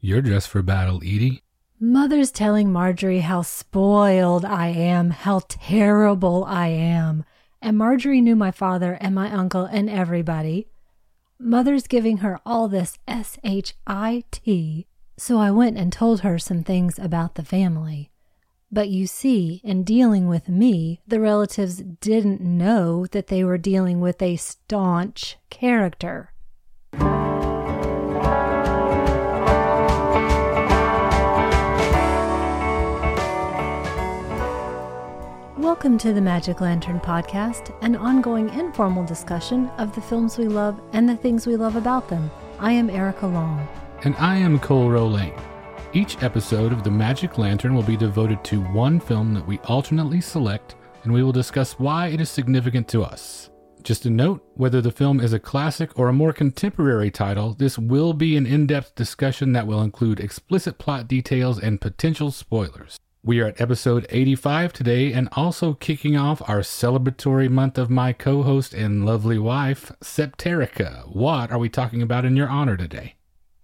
You're dressed for battle, Edie. Mother's telling Marjorie how spoiled I am, how terrible I am. And Marjorie knew my father and my uncle and everybody. Mother's giving her all this S H I T, so I went and told her some things about the family. But you see, in dealing with me, the relatives didn't know that they were dealing with a staunch character. Welcome to the Magic Lantern Podcast, an ongoing informal discussion of the films we love and the things we love about them. I am Erica Long. And I am Cole Rolane. Each episode of the Magic Lantern will be devoted to one film that we alternately select, and we will discuss why it is significant to us. Just a note whether the film is a classic or a more contemporary title, this will be an in depth discussion that will include explicit plot details and potential spoilers. We are at episode 85 today and also kicking off our celebratory month of my co host and lovely wife, Septerica. What are we talking about in your honor today?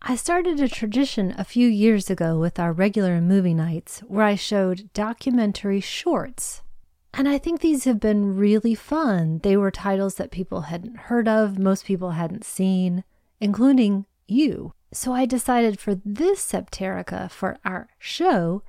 I started a tradition a few years ago with our regular movie nights where I showed documentary shorts. And I think these have been really fun. They were titles that people hadn't heard of, most people hadn't seen, including you. So I decided for this Septerica, for our show,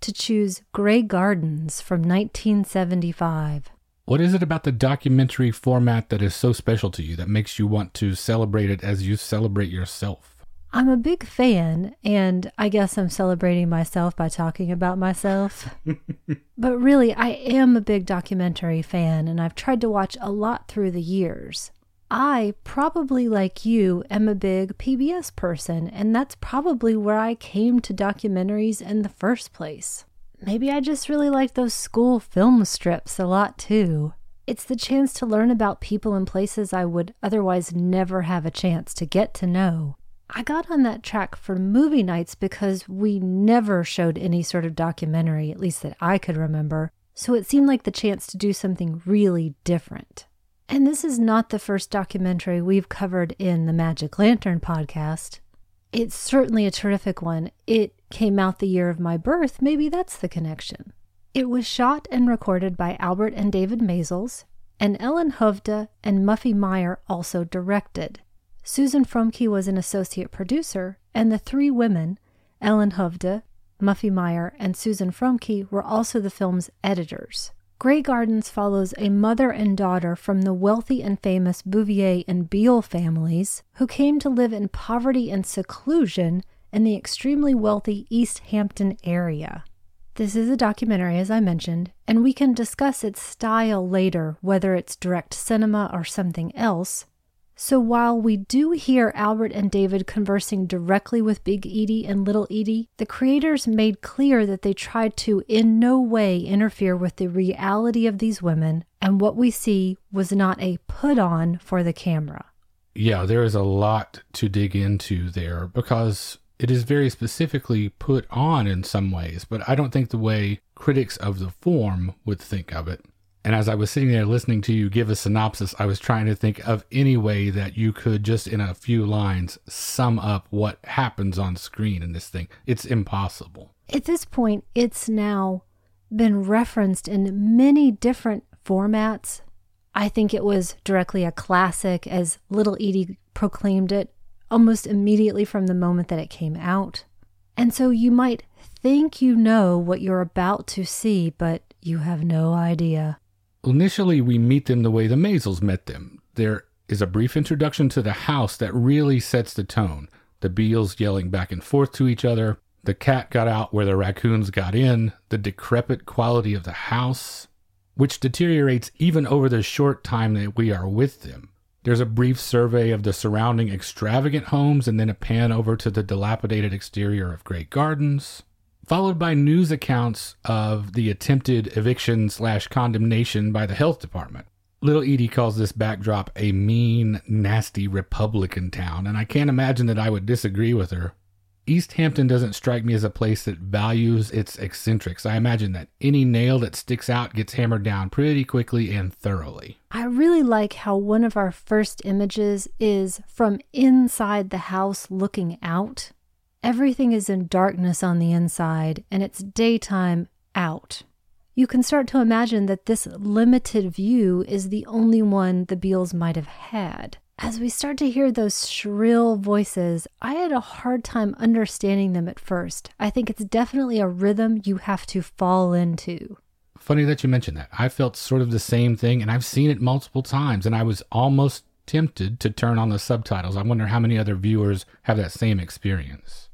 to choose Grey Gardens from 1975. What is it about the documentary format that is so special to you that makes you want to celebrate it as you celebrate yourself? I'm a big fan, and I guess I'm celebrating myself by talking about myself. but really, I am a big documentary fan, and I've tried to watch a lot through the years. I, probably like you, am a big PBS person, and that's probably where I came to documentaries in the first place. Maybe I just really like those school film strips a lot too. It's the chance to learn about people and places I would otherwise never have a chance to get to know. I got on that track for movie nights because we never showed any sort of documentary, at least that I could remember, so it seemed like the chance to do something really different. And this is not the first documentary we've covered in the Magic Lantern podcast. It's certainly a terrific one. It came out the year of my birth. Maybe that's the connection. It was shot and recorded by Albert and David Maysles, and Ellen Hovde and Muffy Meyer also directed. Susan Froemke was an associate producer, and the three women, Ellen Hovde, Muffy Meyer, and Susan Froemke, were also the film's editors. Grey Gardens follows a mother and daughter from the wealthy and famous Bouvier and Beale families who came to live in poverty and seclusion in the extremely wealthy East Hampton area. This is a documentary, as I mentioned, and we can discuss its style later, whether it's direct cinema or something else, so while we do hear Albert and David conversing directly with Big Edie and Little Edie, the creators made clear that they tried to in no way interfere with the reality of these women, and what we see was not a put on for the camera. Yeah, there is a lot to dig into there because it is very specifically put on in some ways, but I don't think the way critics of the form would think of it. And as I was sitting there listening to you give a synopsis, I was trying to think of any way that you could just in a few lines sum up what happens on screen in this thing. It's impossible. At this point, it's now been referenced in many different formats. I think it was directly a classic, as Little Edie proclaimed it almost immediately from the moment that it came out. And so you might think you know what you're about to see, but you have no idea. Initially, we meet them the way the Maysles met them. There is a brief introduction to the house that really sets the tone. The Beales yelling back and forth to each other, the cat got out where the raccoons got in, the decrepit quality of the house, which deteriorates even over the short time that we are with them. There's a brief survey of the surrounding extravagant homes and then a pan over to the dilapidated exterior of Grey Gardens followed by news accounts of the attempted eviction slash condemnation by the health department. Little Edie calls this backdrop a mean, nasty Republican town, and I can't imagine that I would disagree with her. East Hampton doesn't strike me as a place that values its eccentrics. I imagine that any nail that sticks out gets hammered down pretty quickly and thoroughly. I really like how one of our first images is from inside the house looking out. Everything is in darkness on the inside and it's daytime out. You can start to imagine that this limited view is the only one the Beales might have had. As we start to hear those shrill voices, I had a hard time understanding them at first. I think it's definitely a rhythm you have to fall into. Funny that you mentioned that. I felt sort of the same thing, and I've seen it multiple times, and I was almost tempted to turn on the subtitles. I wonder how many other viewers have that same experience.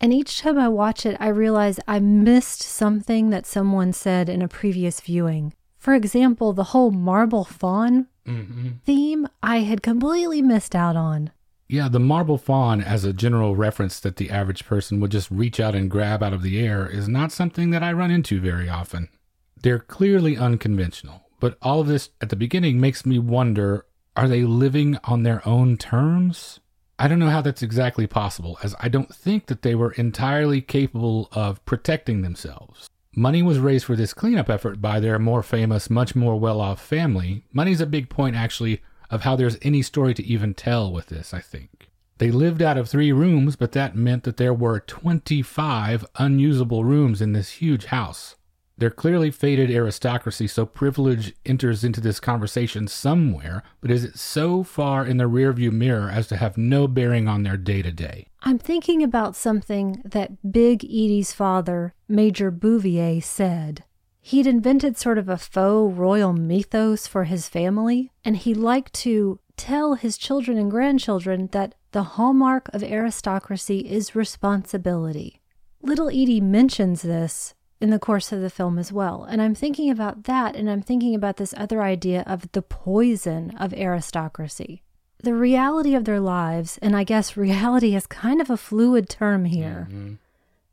And each time I watch it, I realize I missed something that someone said in a previous viewing. For example, the whole marble fawn Mm-hmm. theme I had completely missed out on. Yeah, the marble fawn as a general reference that the average person would just reach out and grab out of the air is not something that I run into very often. They're clearly unconventional, but all of this at the beginning makes me wonder are they living on their own terms? I don't know how that's exactly possible, as I don't think that they were entirely capable of protecting themselves. Money was raised for this cleanup effort by their more famous, much more well off family. Money's a big point, actually, of how there's any story to even tell with this, I think. They lived out of three rooms, but that meant that there were 25 unusable rooms in this huge house. They're clearly faded aristocracy, so privilege enters into this conversation somewhere, but is it so far in the rearview mirror as to have no bearing on their day to day? I'm thinking about something that Big Edie's father, Major Bouvier, said. He'd invented sort of a faux royal mythos for his family, and he liked to tell his children and grandchildren that the hallmark of aristocracy is responsibility. Little Edie mentions this in the course of the film as well. And I'm thinking about that, and I'm thinking about this other idea of the poison of aristocracy. The reality of their lives, and I guess reality is kind of a fluid term here Mm-hmm.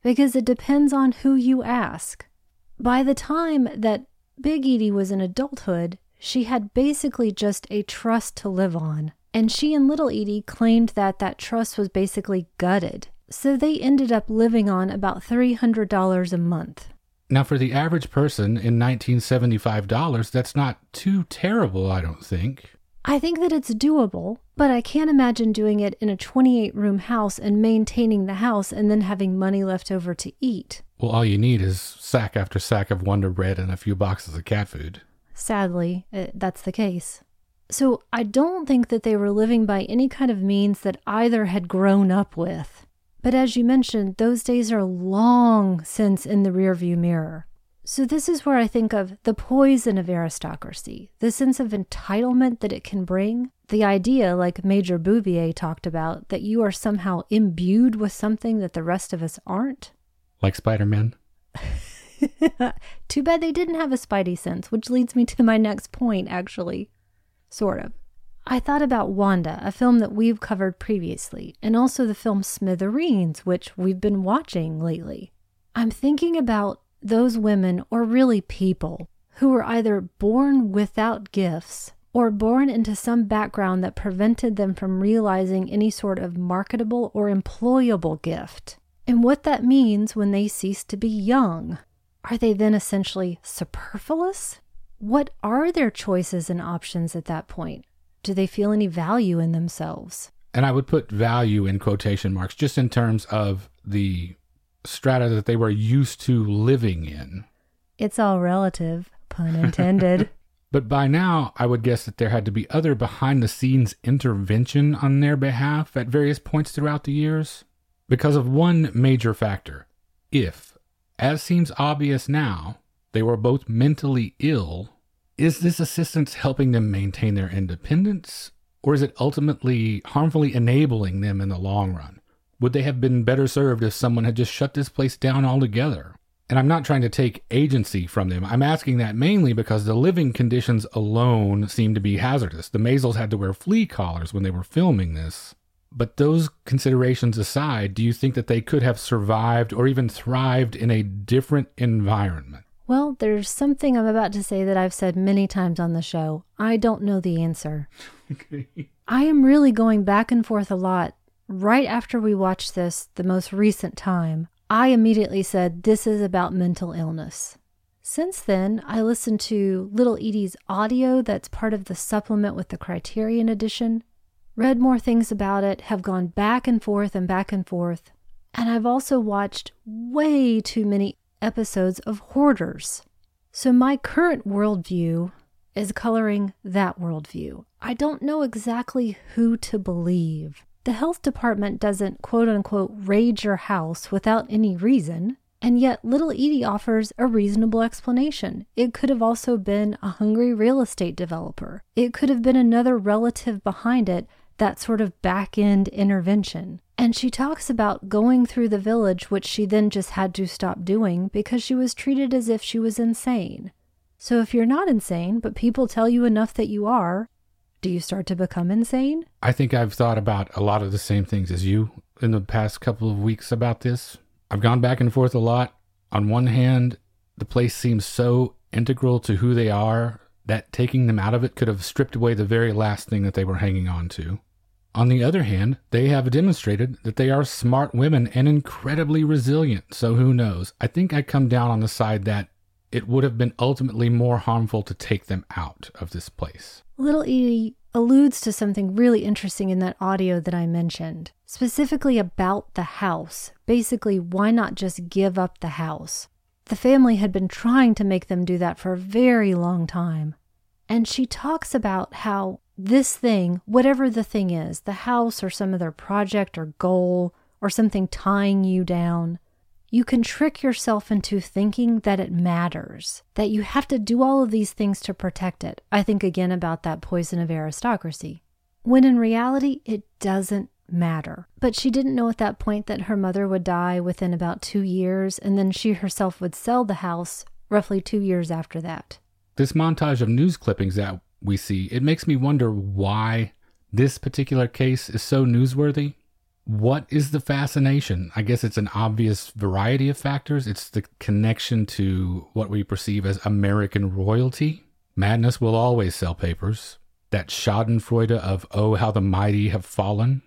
because it depends on who you ask. By the time that Big Edie was in adulthood, she had basically just a trust to live on. And she and Little Edie claimed that that trust was basically gutted. So they ended up living on about $300 a month. Now, for the average person in 1975 dollars, that's not too terrible, I don't think. I think that it's doable, but I can't imagine doing it in a 28 room house and maintaining the house and then having money left over to eat. Well, all you need is sack after sack of Wonder Bread and a few boxes of cat food. Sadly, uh, that's the case. So I don't think that they were living by any kind of means that either had grown up with. But as you mentioned, those days are long since in the rearview mirror. So this is where I think of the poison of aristocracy, the sense of entitlement that it can bring, the idea, like Major Bouvier talked about, that you are somehow imbued with something that the rest of us aren't. Like Spider Man. Too bad they didn't have a spidey sense, which leads me to my next point, actually. Sort of. I thought about Wanda, a film that we've covered previously, and also the film Smithereens, which we've been watching lately. I'm thinking about those women, or really people, who were either born without gifts or born into some background that prevented them from realizing any sort of marketable or employable gift. And what that means when they cease to be young. Are they then essentially superfluous? What are their choices and options at that point? Do they feel any value in themselves? And I would put value in quotation marks just in terms of the strata that they were used to living in. It's all relative, pun intended. But by now, I would guess that there had to be other behind the scenes intervention on their behalf at various points throughout the years. Because of one major factor. If, as seems obvious now, they were both mentally ill, is this assistance helping them maintain their independence? Or is it ultimately harmfully enabling them in the long run? Would they have been better served if someone had just shut this place down altogether? And I'm not trying to take agency from them. I'm asking that mainly because the living conditions alone seem to be hazardous. The Maysles had to wear flea collars when they were filming this. But those considerations aside, do you think that they could have survived or even thrived in a different environment? Well, there's something I'm about to say that I've said many times on the show. I don't know the answer. I am really going back and forth a lot. Right after we watched this, the most recent time, I immediately said, This is about mental illness. Since then, I listened to Little Edie's audio that's part of the supplement with the Criterion edition, read more things about it, have gone back and forth and back and forth. And I've also watched way too many episodes of Hoarders. So my current worldview is coloring that worldview. I don't know exactly who to believe. The health department doesn't quote unquote raid your house without any reason. And yet, Little Edie offers a reasonable explanation. It could have also been a hungry real estate developer. It could have been another relative behind it, that sort of back end intervention. And she talks about going through the village, which she then just had to stop doing because she was treated as if she was insane. So if you're not insane, but people tell you enough that you are, do you start to become insane? I think I've thought about a lot of the same things as you in the past couple of weeks about this. I've gone back and forth a lot. On one hand, the place seems so integral to who they are that taking them out of it could have stripped away the very last thing that they were hanging on to. On the other hand, they have demonstrated that they are smart women and incredibly resilient, so who knows? I think I come down on the side that it would have been ultimately more harmful to take them out of this place. Little Edie alludes to something really interesting in that audio that I mentioned, specifically about the house. Basically, why not just give up the house? The family had been trying to make them do that for a very long time. And she talks about how this thing, whatever the thing is, the house or some other project or goal or something tying you down, you can trick yourself into thinking that it matters, that you have to do all of these things to protect it. I think again about that poison of aristocracy. When in reality, it doesn't matter. But she didn't know at that point that her mother would die within about two years, and then she herself would sell the house roughly two years after that. This montage of news clippings that we see, it makes me wonder why this particular case is so newsworthy. What is the fascination? I guess it's an obvious variety of factors. It's the connection to what we perceive as American royalty. Madness will always sell papers. That schadenfreude of, oh, how the mighty have fallen.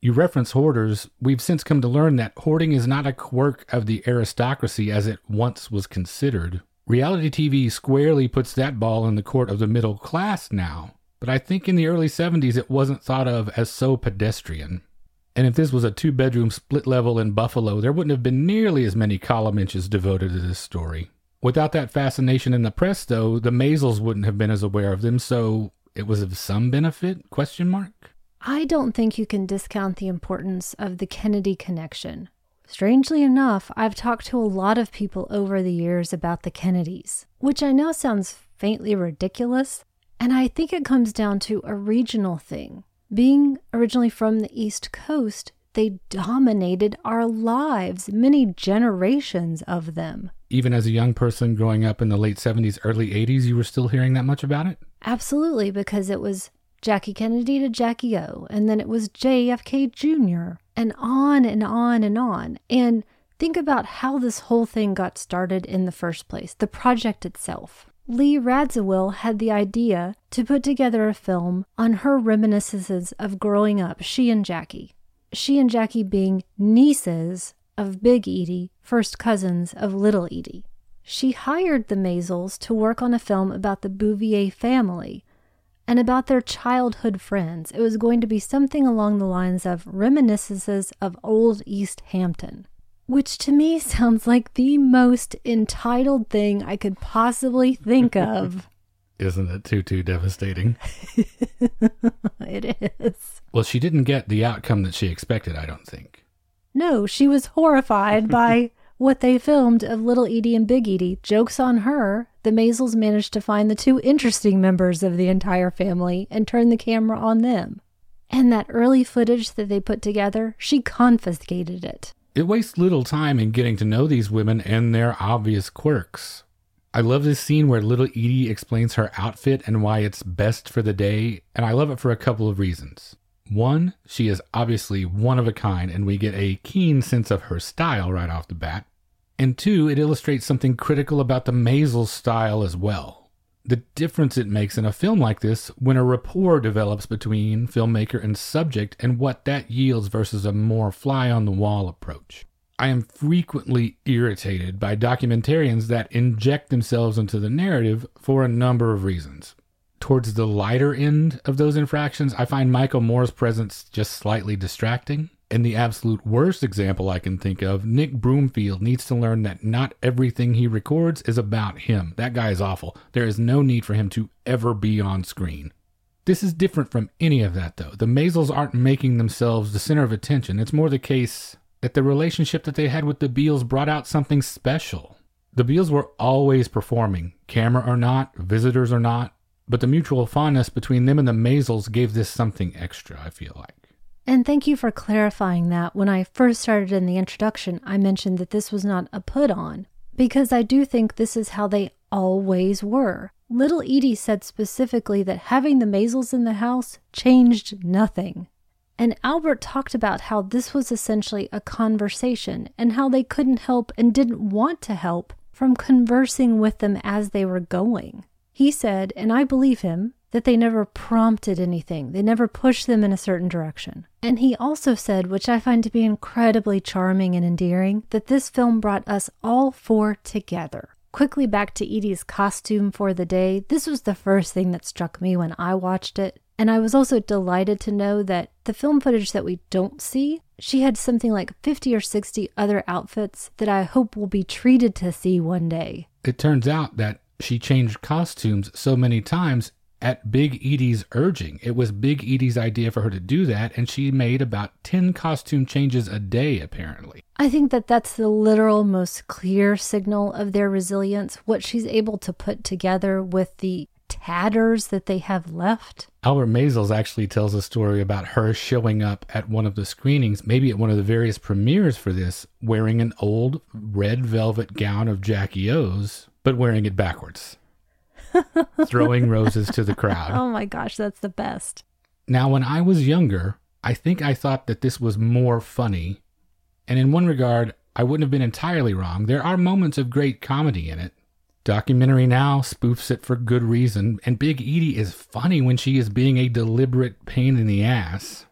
You reference hoarders. We've since come to learn that hoarding is not a quirk of the aristocracy as it once was considered. Reality TV squarely puts that ball in the court of the middle class now, but I think in the early 70s it wasn't thought of as so pedestrian. And if this was a two bedroom split level in Buffalo, there wouldn't have been nearly as many column inches devoted to this story. Without that fascination in the press, though, the Maysles wouldn't have been as aware of them, so it was of some benefit? Question mark. I don't think you can discount the importance of the Kennedy connection. Strangely enough, I've talked to a lot of people over the years about the Kennedys, which I know sounds faintly ridiculous, and I think it comes down to a regional thing. Being originally from the East Coast, they dominated our lives, many generations of them. Even as a young person growing up in the late 70s, early 80s, you were still hearing that much about it? Absolutely, because it was Jackie Kennedy to Jackie O, and then it was JFK Jr., and on and on and on. And think about how this whole thing got started in the first place, the project itself. Lee Radziwill had the idea to put together a film on her reminiscences of growing up, she and Jackie. She and Jackie being nieces of Big Edie, first cousins of Little Edie. She hired the Maysles to work on a film about the Bouvier family, and about their childhood friends. It was going to be something along the lines of reminiscences of old East Hampton, which to me sounds like the most entitled thing I could possibly think of. Isn't it too, too devastating? it is. Well, she didn't get the outcome that she expected, I don't think. No, she was horrified by what they filmed of Little Edie and Big Edie. Joke's on her. The Maysles managed to find the two interesting members of the entire family and turn the camera on them. And that early footage that they put together, she confiscated it. It wastes little time in getting to know these women and their obvious quirks. I love this scene where little Edie explains her outfit and why it's best for the day, and I love it for a couple of reasons. One, she is obviously one of a kind, and we get a keen sense of her style right off the bat. And two, it illustrates something critical about the Maysles style as well. The difference it makes in a film like this when a rapport develops between filmmaker and subject and what that yields versus a more fly on the wall approach. I am frequently irritated by documentarians that inject themselves into the narrative for a number of reasons. Towards the lighter end of those infractions, I find Michael Moore's presence just slightly distracting And the absolute worst example I can think of, Nick Broomfield needs to learn that not everything he records is about him. That guy is awful. There is no need for him to ever be on screen. This is different from any of that, though. The Maysles aren't making themselves the center of attention. It's more the case that the relationship that they had with the Beales brought out something special. The Beales were always performing, camera or not, visitors or not, but the mutual fondness between them and the Maysles gave this something extra, I feel like. And thank you for clarifying that. When I first started in the introduction, I mentioned that this was not a put on, because I do think this is how they always were. Little Edie said specifically that having the Maysles in the house changed nothing. And Albert talked about how this was essentially a conversation and how they couldn't help and didn't want to help from conversing with them as they were going. He said, and I believe him, that they never prompted anything, they never pushed them in a certain direction. And he also said, which I find to be incredibly charming and endearing, that this film brought us all four together. Quickly back to Edie's costume for the day, this was the first thing that struck me when I watched it. And I was also delighted to know that the film footage that we don't see, she had something like 50 or 60 other outfits that I hope will be treated to see one day. It turns out that she changed costumes so many times at Big Edie's urging. It was Big Edie's idea for her to do that, and she made about 10 costume changes a day, apparently. I think that that's the literal most clear signal of their resilience, what she's able to put together with the tatters that they have left. Albert Maysles actually tells a story about her showing up at one of the screenings, maybe at one of the various premieres for this, wearing an old red velvet gown of Jackie O's, but wearing it backwards. throwing roses to the crowd. Oh my gosh, that's the best. Now, when I was younger, I think I thought that this was more funny. And in one regard, I wouldn't have been entirely wrong. There are moments of great comedy in it. Documentary Now spoofs it for good reason, and Big Edie is funny when she is being a deliberate pain in the ass.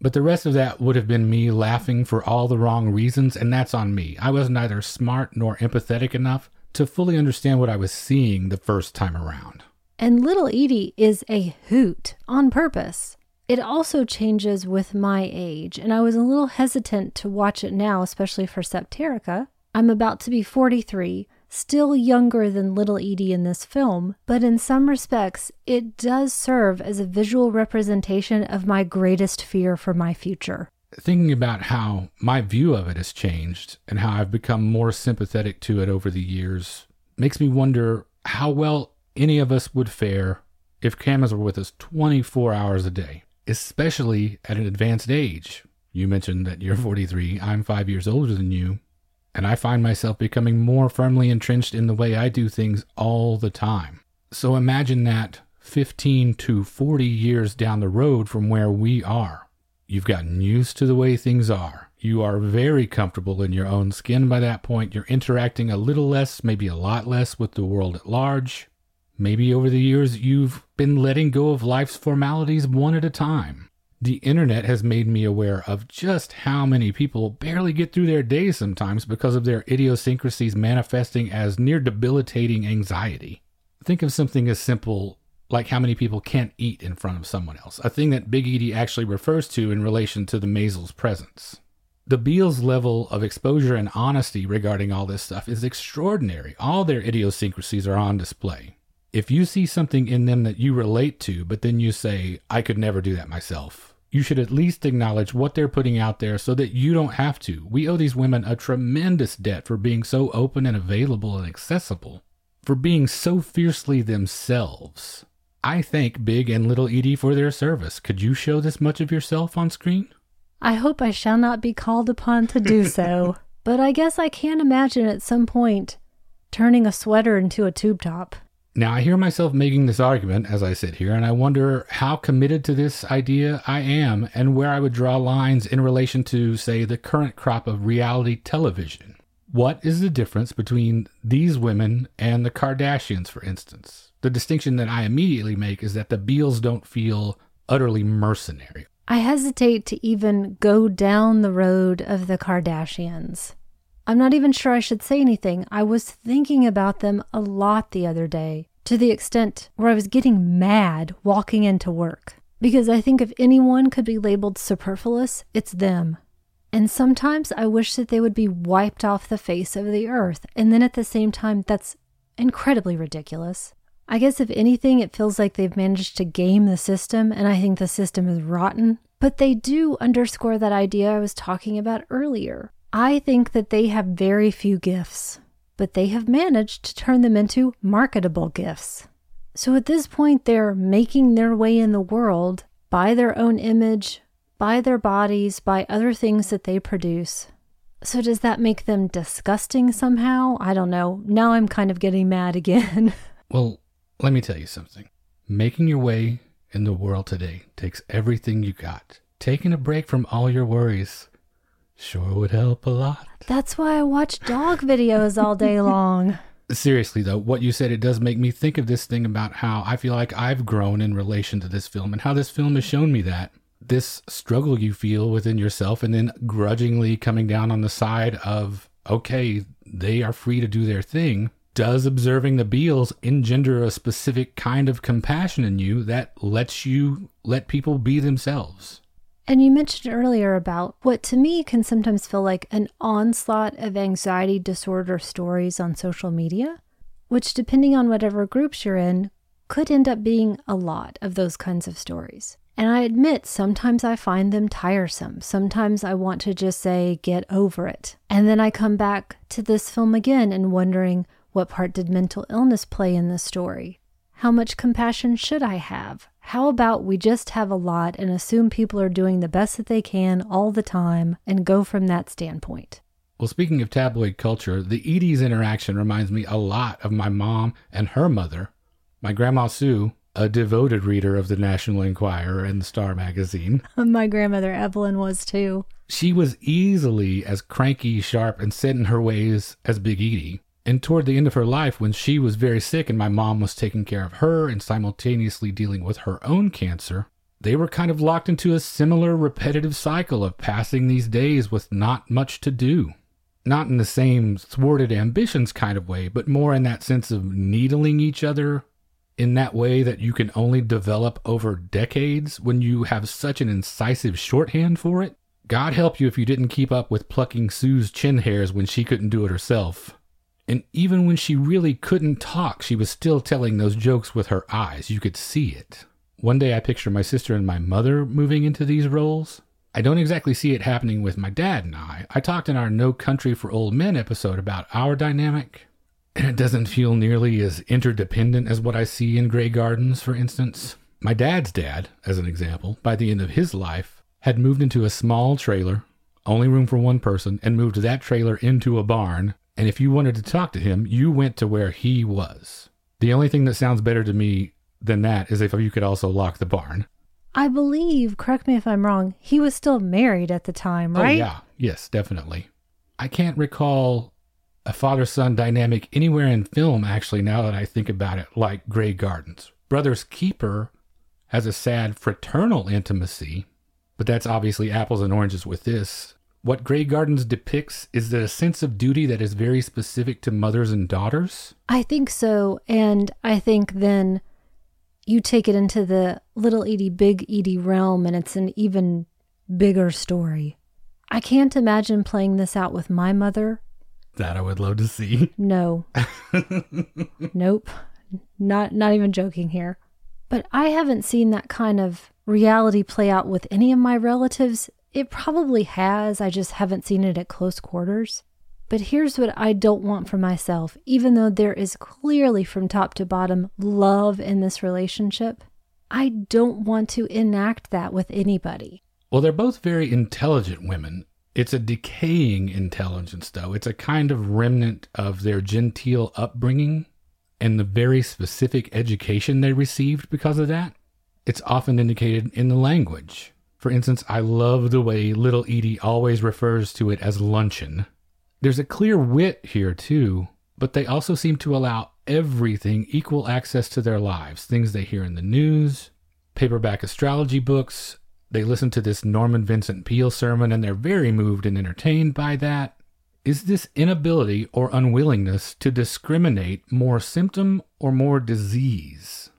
But the rest of that would have been me laughing for all the wrong reasons, and that's on me. I was neither smart nor empathetic enough to fully understand what I was seeing the first time around. And Little Edie is a hoot on purpose. It also changes with my age, and I was a little hesitant to watch it now, especially for Septerica. I'm about to be 43, still younger than little Edie in this film, but in some respects, it does serve as a visual representation of my greatest fear for my future. Thinking about how my view of it has changed and how I've become more sympathetic to it over the years makes me wonder how well any of us would fare if cameras were with us 24 hours a day, especially at an advanced age. You mentioned that you're 43, I'm five years older than you and I find myself becoming more firmly entrenched in the way I do things all the time. So imagine that 15 to 40 years down the road from where we are. You've gotten used to the way things are. You are very comfortable in your own skin by that point. You're interacting a little less, maybe a lot less with the world at large. Maybe over the years you've been letting go of life's formalities one at a time. The internet has made me aware of just how many people barely get through their days sometimes because of their idiosyncrasies manifesting as near debilitating anxiety. Think of something as simple like how many people can't eat in front of someone else, a thing that Big Edie actually refers to in relation to the Maysles' presence. The Beales' level of exposure and honesty regarding all this stuff is extraordinary. All their idiosyncrasies are on display. If you see something in them that you relate to, but then you say, I could never do that myself, you should at least acknowledge what they're putting out there so that you don't have to. We owe these women a tremendous debt for being so open and available and accessible, for being so fiercely themselves. I thank Big and Little Edie for their service. Could you show this much of yourself on screen? I hope I shall not be called upon to do so, but I guess I can imagine at some point turning a sweater into a tube top. Now, I hear myself making this argument as I sit here, and I wonder how committed to this idea I am and where I would draw lines in relation to, say, the current crop of reality television. What is the difference between these women and the Kardashians, for instance? The distinction that I immediately make is that the Beales don't feel utterly mercenary. I hesitate to even go down the road of the Kardashians. I'm not even sure I should say anything. I was thinking about them a lot the other day, to the extent where I was getting mad walking into work. Because I think if anyone could be labeled superfluous, it's them. And sometimes I wish that they would be wiped off the face of the earth. And then at the same time, that's incredibly ridiculous. I guess if anything, it feels like they've managed to game the system, and I think the system is rotten. But they do underscore that idea I was talking about earlier. I think that they have very few gifts, but they have managed to turn them into marketable gifts. So at this point, they're making their way in the world by their own image, by their bodies, by other things that they produce. So does that make them disgusting somehow? I don't know. Now I'm kind of getting mad again. Well, let me tell you something. Making your way in the world today takes everything you got. Taking a break from all your worries sure would help a lot. That's why I watch dog videos all day long. Seriously, though, what you said, it does make me think of this thing about how I feel like I've grown in relation to this film and how this film has shown me that. This struggle you feel within yourself, and then grudgingly coming down on the side of, okay, they are free to do their thing. Does observing the Beales engender a specific kind of compassion in you that lets you let people be themselves? And you mentioned earlier about what to me can sometimes feel like an onslaught of anxiety disorder stories on social media, which, depending on whatever groups you're in, could end up being a lot of those kinds of stories. And I admit, sometimes I find them tiresome. Sometimes I want to just say, get over it. And then I come back to this film again and wondering, what part did mental illness play in the story? How much compassion should I have? How about we just have a lot and assume people are doing the best that they can all the time and go from that standpoint? Well, speaking of tabloid culture, the Edie's interaction reminds me a lot of my mom and her mother, my grandma Sue, a devoted reader of the National Enquirer and the Star magazine. My grandmother Evelyn was too. She was easily as cranky, sharp, and set in her ways as Big Edie. And toward the end of her life, when she was very sick and my mom was taking care of her and simultaneously dealing with her own cancer, they were kind of locked into a similar repetitive cycle of passing these days with not much to do. Not in the same thwarted ambitions kind of way, but more in that sense of needling each other in that way that you can only develop over decades when you have such an incisive shorthand for it. God help you if you didn't keep up with plucking Sue's chin hairs when she couldn't do it herself. And even when she really couldn't talk, she was still telling those jokes with her eyes. You could see it. One day I picture my sister and my mother moving into these roles. I don't exactly see it happening with my dad and I. I talked in our No Country for Old Men episode about our dynamic, and it doesn't feel nearly as interdependent as what I see in Grey Gardens, for instance. My dad's dad, as an example, by the end of his life, had moved into a small trailer, only room for one person, and moved that trailer into a barn and if you wanted to talk to him, you went to where he was. The only thing that sounds better to me than that is if you could also lock the barn. I believe, correct me if I'm wrong, he was still married at the time, oh, right? Oh, yeah. Yes, definitely. I can't recall a father son dynamic anywhere in film, actually, now that I think about it, like Grey Gardens. Brothers Keeper has a sad fraternal intimacy, but that's obviously apples and oranges with this. What Grey Gardens depicts is a sense of duty that is very specific to mothers and daughters? I think so. And I think then you take it into the little Edie, big Edie realm, and it's an even bigger story. I can't imagine playing this out with my mother. That I would love to see. No. nope. Not not even joking here. But I haven't seen that kind of reality play out with any of my relatives it probably has, I just haven't seen it at close quarters. But here's what I don't want for myself, even though there is clearly from top to bottom love in this relationship. I don't want to enact that with anybody. Well, they're both very intelligent women. It's a decaying intelligence, though. It's a kind of remnant of their genteel upbringing and the very specific education they received because of that. It's often indicated in the language. For instance, I love the way little Edie always refers to it as luncheon. There's a clear wit here, too, but they also seem to allow everything equal access to their lives things they hear in the news, paperback astrology books. They listen to this Norman Vincent Peale sermon and they're very moved and entertained by that. Is this inability or unwillingness to discriminate more symptom or more disease?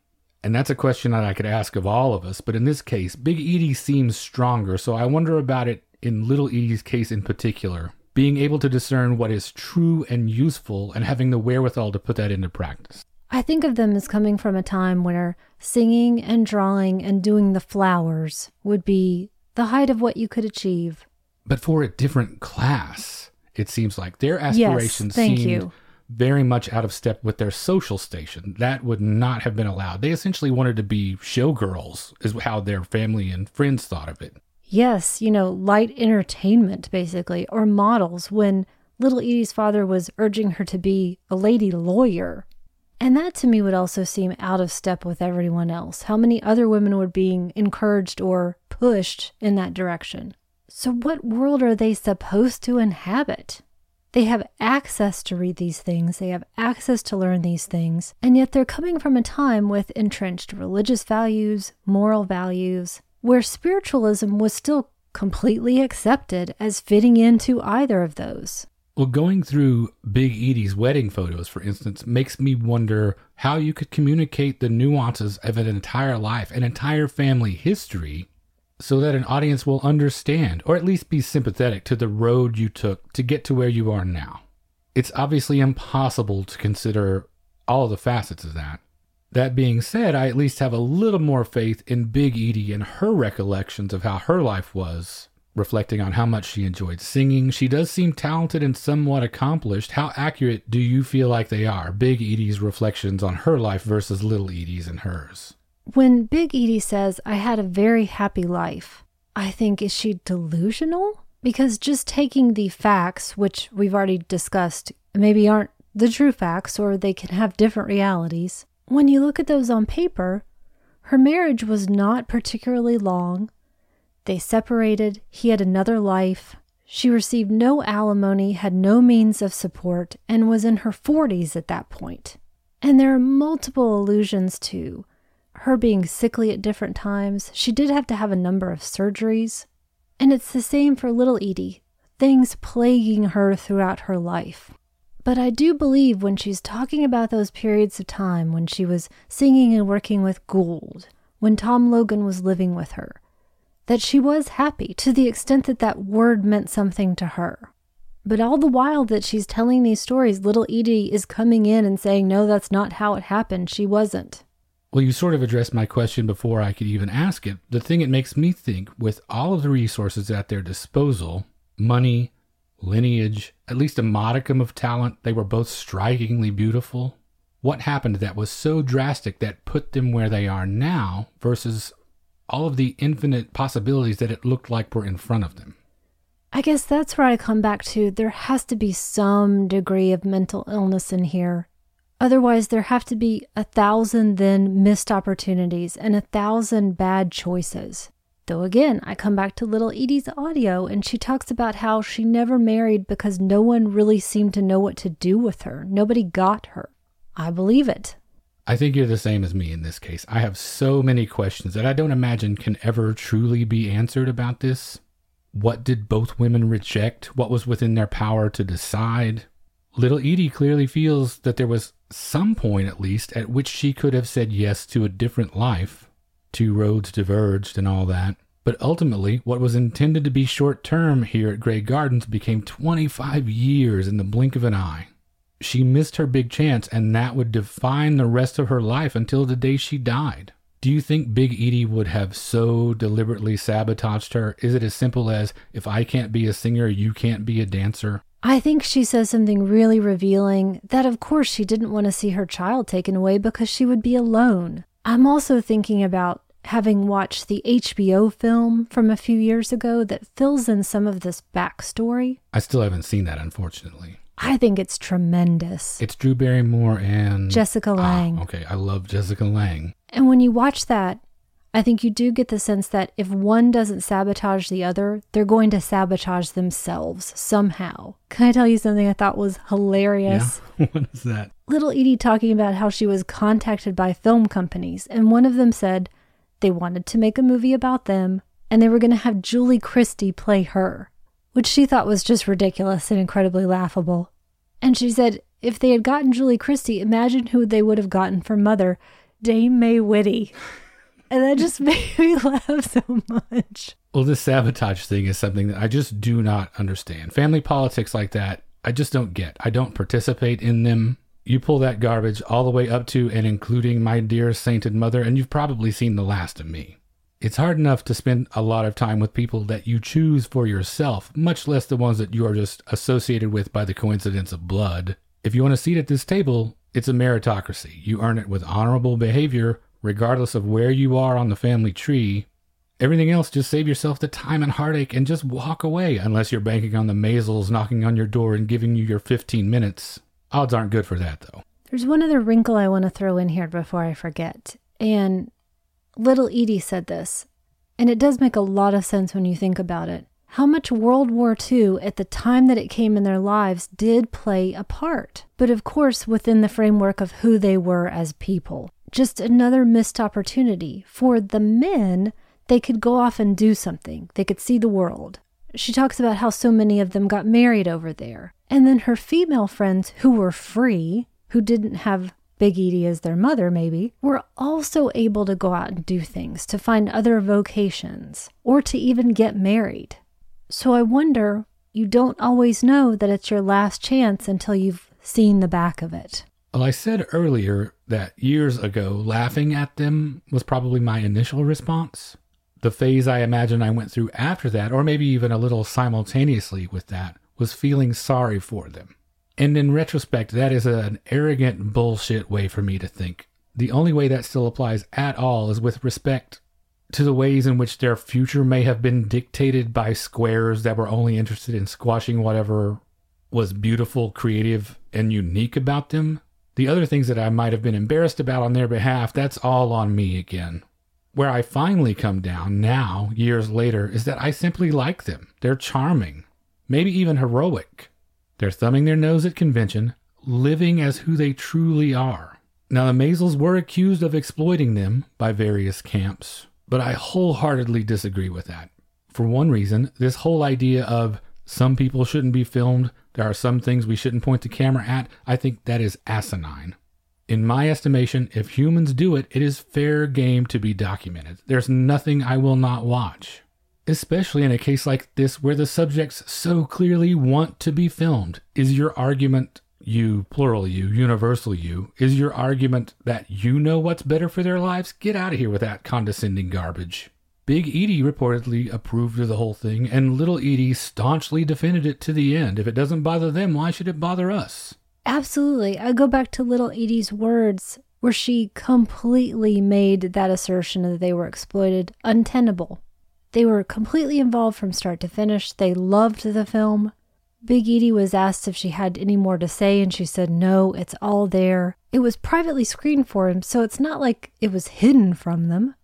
And that's a question that I could ask of all of us. But in this case, Big Edie seems stronger. So I wonder about it in little Edie's case in particular, being able to discern what is true and useful and having the wherewithal to put that into practice. I think of them as coming from a time where singing and drawing and doing the flowers would be the height of what you could achieve. But for a different class, it seems like their aspirations yes, thank seemed you. Very much out of step with their social station. That would not have been allowed. They essentially wanted to be showgirls, is how their family and friends thought of it. Yes, you know, light entertainment, basically, or models when little Edie's father was urging her to be a lady lawyer. And that to me would also seem out of step with everyone else. How many other women were being encouraged or pushed in that direction? So, what world are they supposed to inhabit? They have access to read these things, they have access to learn these things, and yet they're coming from a time with entrenched religious values, moral values, where spiritualism was still completely accepted as fitting into either of those. Well, going through Big Edie's wedding photos, for instance, makes me wonder how you could communicate the nuances of an entire life, an entire family history, so that an audience will understand, or at least be sympathetic to the road you took to get to where you are now. It's obviously impossible to consider all the facets of that. That being said, I at least have a little more faith in Big Edie and her recollections of how her life was reflecting on how much she enjoyed singing. She does seem talented and somewhat accomplished. How accurate do you feel like they are? Big Edie's reflections on her life versus Little Edie's and hers. When Big Edie says, I had a very happy life, I think, is she delusional? Because just taking the facts, which we've already discussed, maybe aren't the true facts or they can have different realities, when you look at those on paper, her marriage was not particularly long. They separated, he had another life. She received no alimony, had no means of support, and was in her 40s at that point. And there are multiple allusions to her being sickly at different times. She did have to have a number of surgeries. And it's the same for little Edie, things plaguing her throughout her life. But I do believe when she's talking about those periods of time when she was singing and working with Gould, when Tom Logan was living with her, that she was happy to the extent that that word meant something to her. But all the while that she's telling these stories, little Edie is coming in and saying, No, that's not how it happened. She wasn't. Well, you sort of addressed my question before I could even ask it. The thing it makes me think with all of the resources at their disposal money, lineage, at least a modicum of talent they were both strikingly beautiful. What happened that was so drastic that put them where they are now versus all of the infinite possibilities that it looked like were in front of them? I guess that's where I come back to. There has to be some degree of mental illness in here. Otherwise, there have to be a thousand then missed opportunities and a thousand bad choices. Though again, I come back to little Edie's audio and she talks about how she never married because no one really seemed to know what to do with her. Nobody got her. I believe it. I think you're the same as me in this case. I have so many questions that I don't imagine can ever truly be answered about this. What did both women reject? What was within their power to decide? Little Edie clearly feels that there was some point, at least, at which she could have said yes to a different life. Two roads diverged and all that. But ultimately, what was intended to be short term here at Grey Gardens became 25 years in the blink of an eye. She missed her big chance, and that would define the rest of her life until the day she died. Do you think Big Edie would have so deliberately sabotaged her? Is it as simple as if I can't be a singer, you can't be a dancer? I think she says something really revealing that, of course, she didn't want to see her child taken away because she would be alone. I'm also thinking about having watched the HBO film from a few years ago that fills in some of this backstory. I still haven't seen that, unfortunately. I think it's tremendous. It's Drew Barrymore and Jessica Lange. Ah, okay, I love Jessica Lange. And when you watch that, I think you do get the sense that if one doesn't sabotage the other, they're going to sabotage themselves somehow. Can I tell you something I thought was hilarious? Yeah. what is that? Little Edie talking about how she was contacted by film companies, and one of them said they wanted to make a movie about them, and they were going to have Julie Christie play her, which she thought was just ridiculous and incredibly laughable. And she said if they had gotten Julie Christie, imagine who they would have gotten for mother, Dame May Whitty. And that just made me laugh so much. Well, this sabotage thing is something that I just do not understand. Family politics like that, I just don't get. I don't participate in them. You pull that garbage all the way up to and including my dear sainted mother, and you've probably seen the last of me. It's hard enough to spend a lot of time with people that you choose for yourself, much less the ones that you are just associated with by the coincidence of blood. If you want a seat at this table, it's a meritocracy. You earn it with honorable behavior, regardless of where you are on the family tree. Everything else, just save yourself the time and heartache and just walk away, unless you're banking on the Maysles knocking on your door and giving you your 15 minutes. Odds aren't good for that, though. There's one other wrinkle I want to throw in here before I forget. And little Edie said this, and it does make a lot of sense when you think about it. How much World War II, at the time that it came in their lives, did play a part, but of course within the framework of who they were as people. Just another missed opportunity. For the men, they could go off and do something, they could see the world. She talks about how so many of them got married over there. And then her female friends who were free, who didn't have Big Edie as their mother, maybe, were also able to go out and do things, to find other vocations, or to even get married. So I wonder, you don't always know that it's your last chance until you've seen the back of it. Well, I said earlier that years ago, laughing at them was probably my initial response. The phase I imagine I went through after that, or maybe even a little simultaneously with that, was feeling sorry for them. And in retrospect, that is an arrogant bullshit way for me to think. The only way that still applies at all is with respect to the ways in which their future may have been dictated by squares that were only interested in squashing whatever was beautiful, creative, and unique about them. The other things that I might have been embarrassed about on their behalf, that's all on me again. Where I finally come down now, years later, is that I simply like them. They're charming, maybe even heroic. They're thumbing their nose at convention, living as who they truly are. Now, the Maysles were accused of exploiting them by various camps, but I wholeheartedly disagree with that. For one reason, this whole idea of some people shouldn't be filmed, there are some things we shouldn't point the camera at, I think that is asinine. In my estimation, if humans do it, it is fair game to be documented. There's nothing I will not watch. Especially in a case like this where the subjects so clearly want to be filmed. Is your argument, you, plural you, universal you, is your argument that you know what's better for their lives? Get out of here with that condescending garbage. Big Edie reportedly approved of the whole thing, and Little Edie staunchly defended it to the end. If it doesn't bother them, why should it bother us? Absolutely. I go back to little Edie's words where she completely made that assertion that they were exploited untenable. They were completely involved from start to finish. They loved the film. Big Edie was asked if she had any more to say, and she said, No, it's all there. It was privately screened for him, so it's not like it was hidden from them.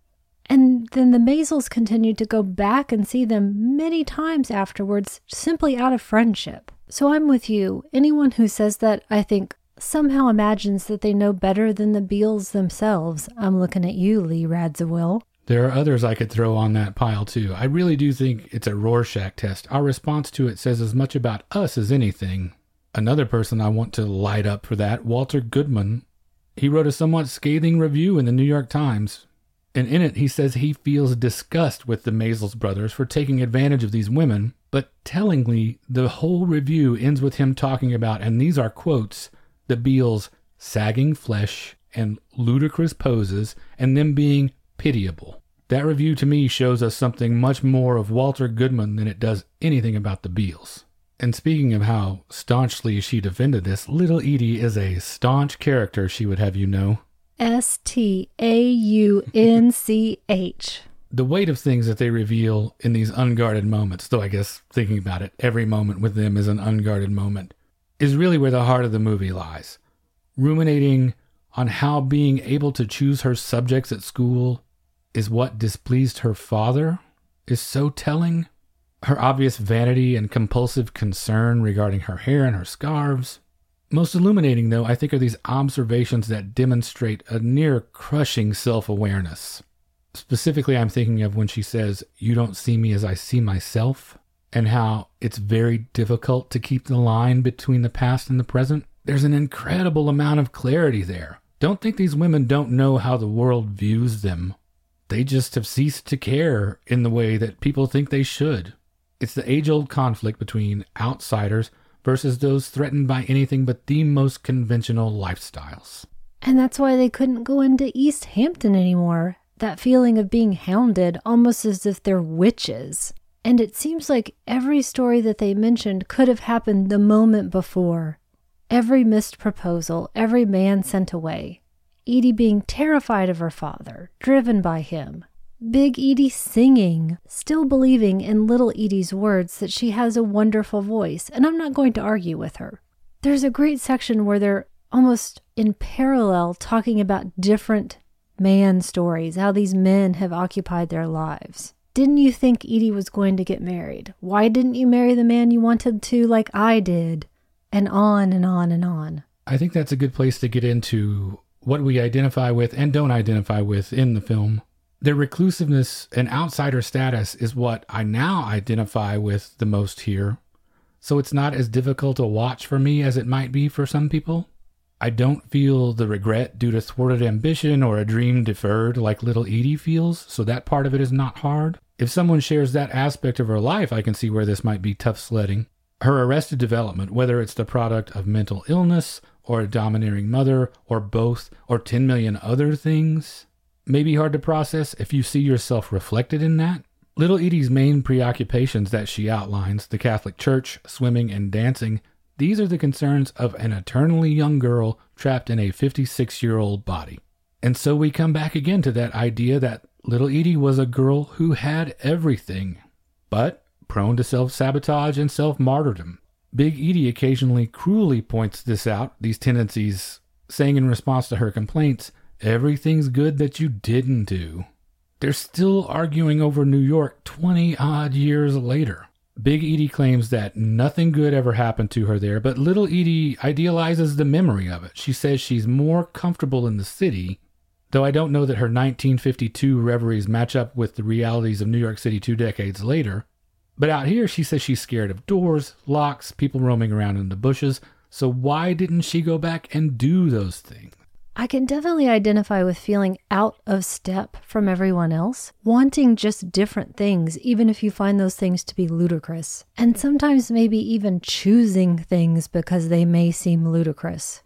And then the Maysles continued to go back and see them many times afterwards, simply out of friendship. So I'm with you. Anyone who says that, I think, somehow imagines that they know better than the Beales themselves. I'm looking at you, Lee Radziwill. There are others I could throw on that pile too. I really do think it's a Rorschach test. Our response to it says as much about us as anything. Another person I want to light up for that, Walter Goodman. He wrote a somewhat scathing review in the New York Times. And in it, he says he feels disgust with the Maysles brothers for taking advantage of these women. But tellingly, the whole review ends with him talking about, and these are quotes, the Beales' sagging flesh and ludicrous poses, and them being pitiable. That review to me shows us something much more of Walter Goodman than it does anything about the Beales. And speaking of how staunchly she defended this, Little Edie is a staunch character, she would have you know. S T A U N C H. The weight of things that they reveal in these unguarded moments, though I guess thinking about it, every moment with them is an unguarded moment, is really where the heart of the movie lies. Ruminating on how being able to choose her subjects at school is what displeased her father is so telling. Her obvious vanity and compulsive concern regarding her hair and her scarves. Most illuminating, though, I think, are these observations that demonstrate a near crushing self awareness. Specifically, I'm thinking of when she says, You don't see me as I see myself, and how it's very difficult to keep the line between the past and the present. There's an incredible amount of clarity there. Don't think these women don't know how the world views them they just have ceased to care in the way that people think they should. It's the age old conflict between outsiders versus those threatened by anything but the most conventional lifestyles. And that's why they couldn't go into East Hampton anymore. That feeling of being hounded, almost as if they're witches. And it seems like every story that they mentioned could have happened the moment before. Every missed proposal, every man sent away. Edie being terrified of her father, driven by him. Big Edie singing, still believing in little Edie's words that she has a wonderful voice, and I'm not going to argue with her. There's a great section where they're almost in parallel talking about different man stories, how these men have occupied their lives. Didn't you think Edie was going to get married? Why didn't you marry the man you wanted to like I did? And on and on and on. I think that's a good place to get into what we identify with and don't identify with in the film. Their reclusiveness and outsider status is what I now identify with the most here. So it's not as difficult to watch for me as it might be for some people. I don't feel the regret due to thwarted ambition or a dream deferred like little Edie feels, so that part of it is not hard. If someone shares that aspect of her life, I can see where this might be tough sledding. Her arrested development, whether it's the product of mental illness or a domineering mother or both or 10 million other things, may be hard to process if you see yourself reflected in that. Little Edie's main preoccupations that she outlines the Catholic Church, swimming, and dancing these are the concerns of an eternally young girl trapped in a 56 year old body. And so we come back again to that idea that little Edie was a girl who had everything, but prone to self sabotage and self martyrdom. Big Edie occasionally cruelly points this out, these tendencies, saying in response to her complaints, Everything's good that you didn't do. They're still arguing over New York 20 odd years later. Big Edie claims that nothing good ever happened to her there, but little Edie idealizes the memory of it. She says she's more comfortable in the city, though I don't know that her 1952 reveries match up with the realities of New York City two decades later. But out here, she says she's scared of doors, locks, people roaming around in the bushes, so why didn't she go back and do those things? I can definitely identify with feeling out of step from everyone else, wanting just different things, even if you find those things to be ludicrous, and sometimes maybe even choosing things because they may seem ludicrous.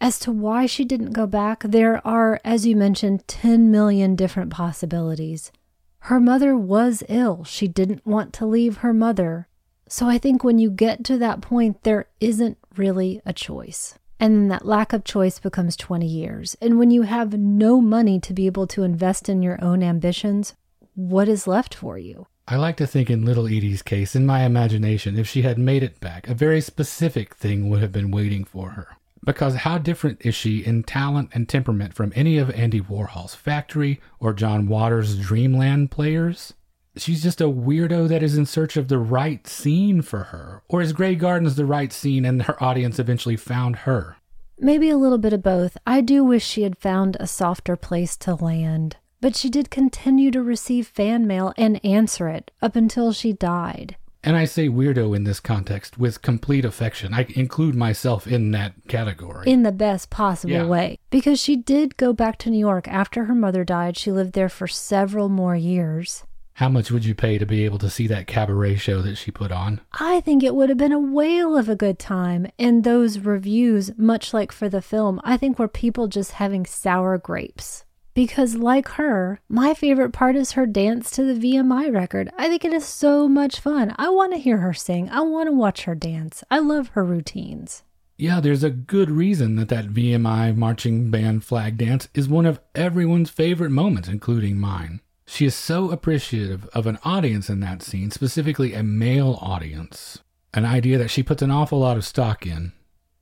As to why she didn't go back, there are, as you mentioned, 10 million different possibilities. Her mother was ill. She didn't want to leave her mother. So I think when you get to that point, there isn't really a choice. And then that lack of choice becomes 20 years. And when you have no money to be able to invest in your own ambitions, what is left for you? I like to think in little Edie's case, in my imagination, if she had made it back, a very specific thing would have been waiting for her. Because how different is she in talent and temperament from any of Andy Warhol's Factory or John Waters' Dreamland players? She's just a weirdo that is in search of the right scene for her? Or is Grey Gardens the right scene and her audience eventually found her? Maybe a little bit of both. I do wish she had found a softer place to land. But she did continue to receive fan mail and answer it up until she died. And I say weirdo in this context with complete affection. I include myself in that category. In the best possible yeah. way. Because she did go back to New York after her mother died. She lived there for several more years. How much would you pay to be able to see that cabaret show that she put on? I think it would have been a whale of a good time. And those reviews, much like for the film, I think were people just having sour grapes. Because, like her, my favorite part is her dance to the VMI record. I think it is so much fun. I want to hear her sing. I want to watch her dance. I love her routines. Yeah, there's a good reason that that VMI marching band flag dance is one of everyone's favorite moments, including mine. She is so appreciative of an audience in that scene, specifically a male audience, an idea that she puts an awful lot of stock in.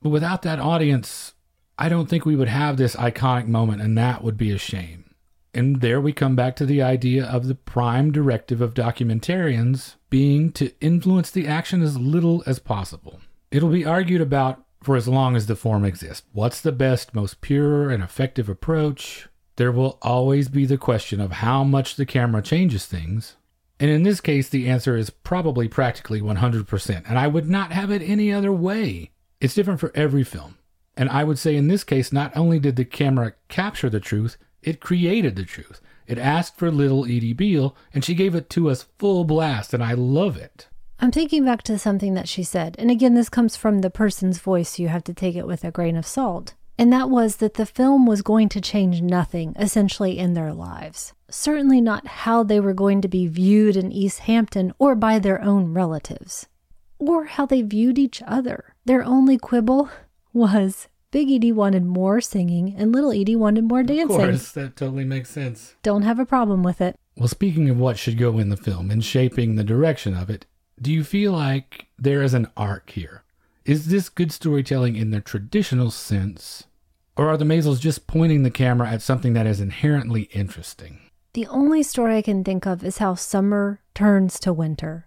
But without that audience, I don't think we would have this iconic moment, and that would be a shame. And there we come back to the idea of the prime directive of documentarians being to influence the action as little as possible. It'll be argued about for as long as the form exists. What's the best, most pure, and effective approach? There will always be the question of how much the camera changes things. And in this case, the answer is probably practically 100%, and I would not have it any other way. It's different for every film. And I would say in this case, not only did the camera capture the truth, it created the truth. It asked for little Edie Beale, and she gave it to us full blast, and I love it. I'm thinking back to something that she said, and again, this comes from the person's voice, so you have to take it with a grain of salt. And that was that the film was going to change nothing, essentially, in their lives. Certainly not how they were going to be viewed in East Hampton or by their own relatives, or how they viewed each other. Their only quibble was Big Edie wanted more singing and Little Edie wanted more dancing. Of course, that totally makes sense. Don't have a problem with it. Well, speaking of what should go in the film and shaping the direction of it, do you feel like there is an arc here? Is this good storytelling in the traditional sense, or are the Maysles just pointing the camera at something that is inherently interesting? The only story I can think of is how summer turns to winter.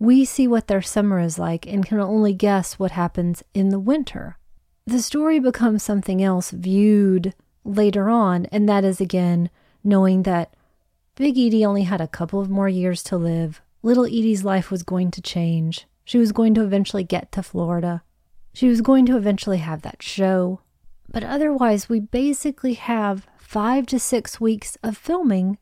We see what their summer is like and can only guess what happens in the winter. The story becomes something else viewed later on, and that is again knowing that Big Edie only had a couple of more years to live. Little Edie's life was going to change. She was going to eventually get to Florida. She was going to eventually have that show. But otherwise, we basically have five to six weeks of filming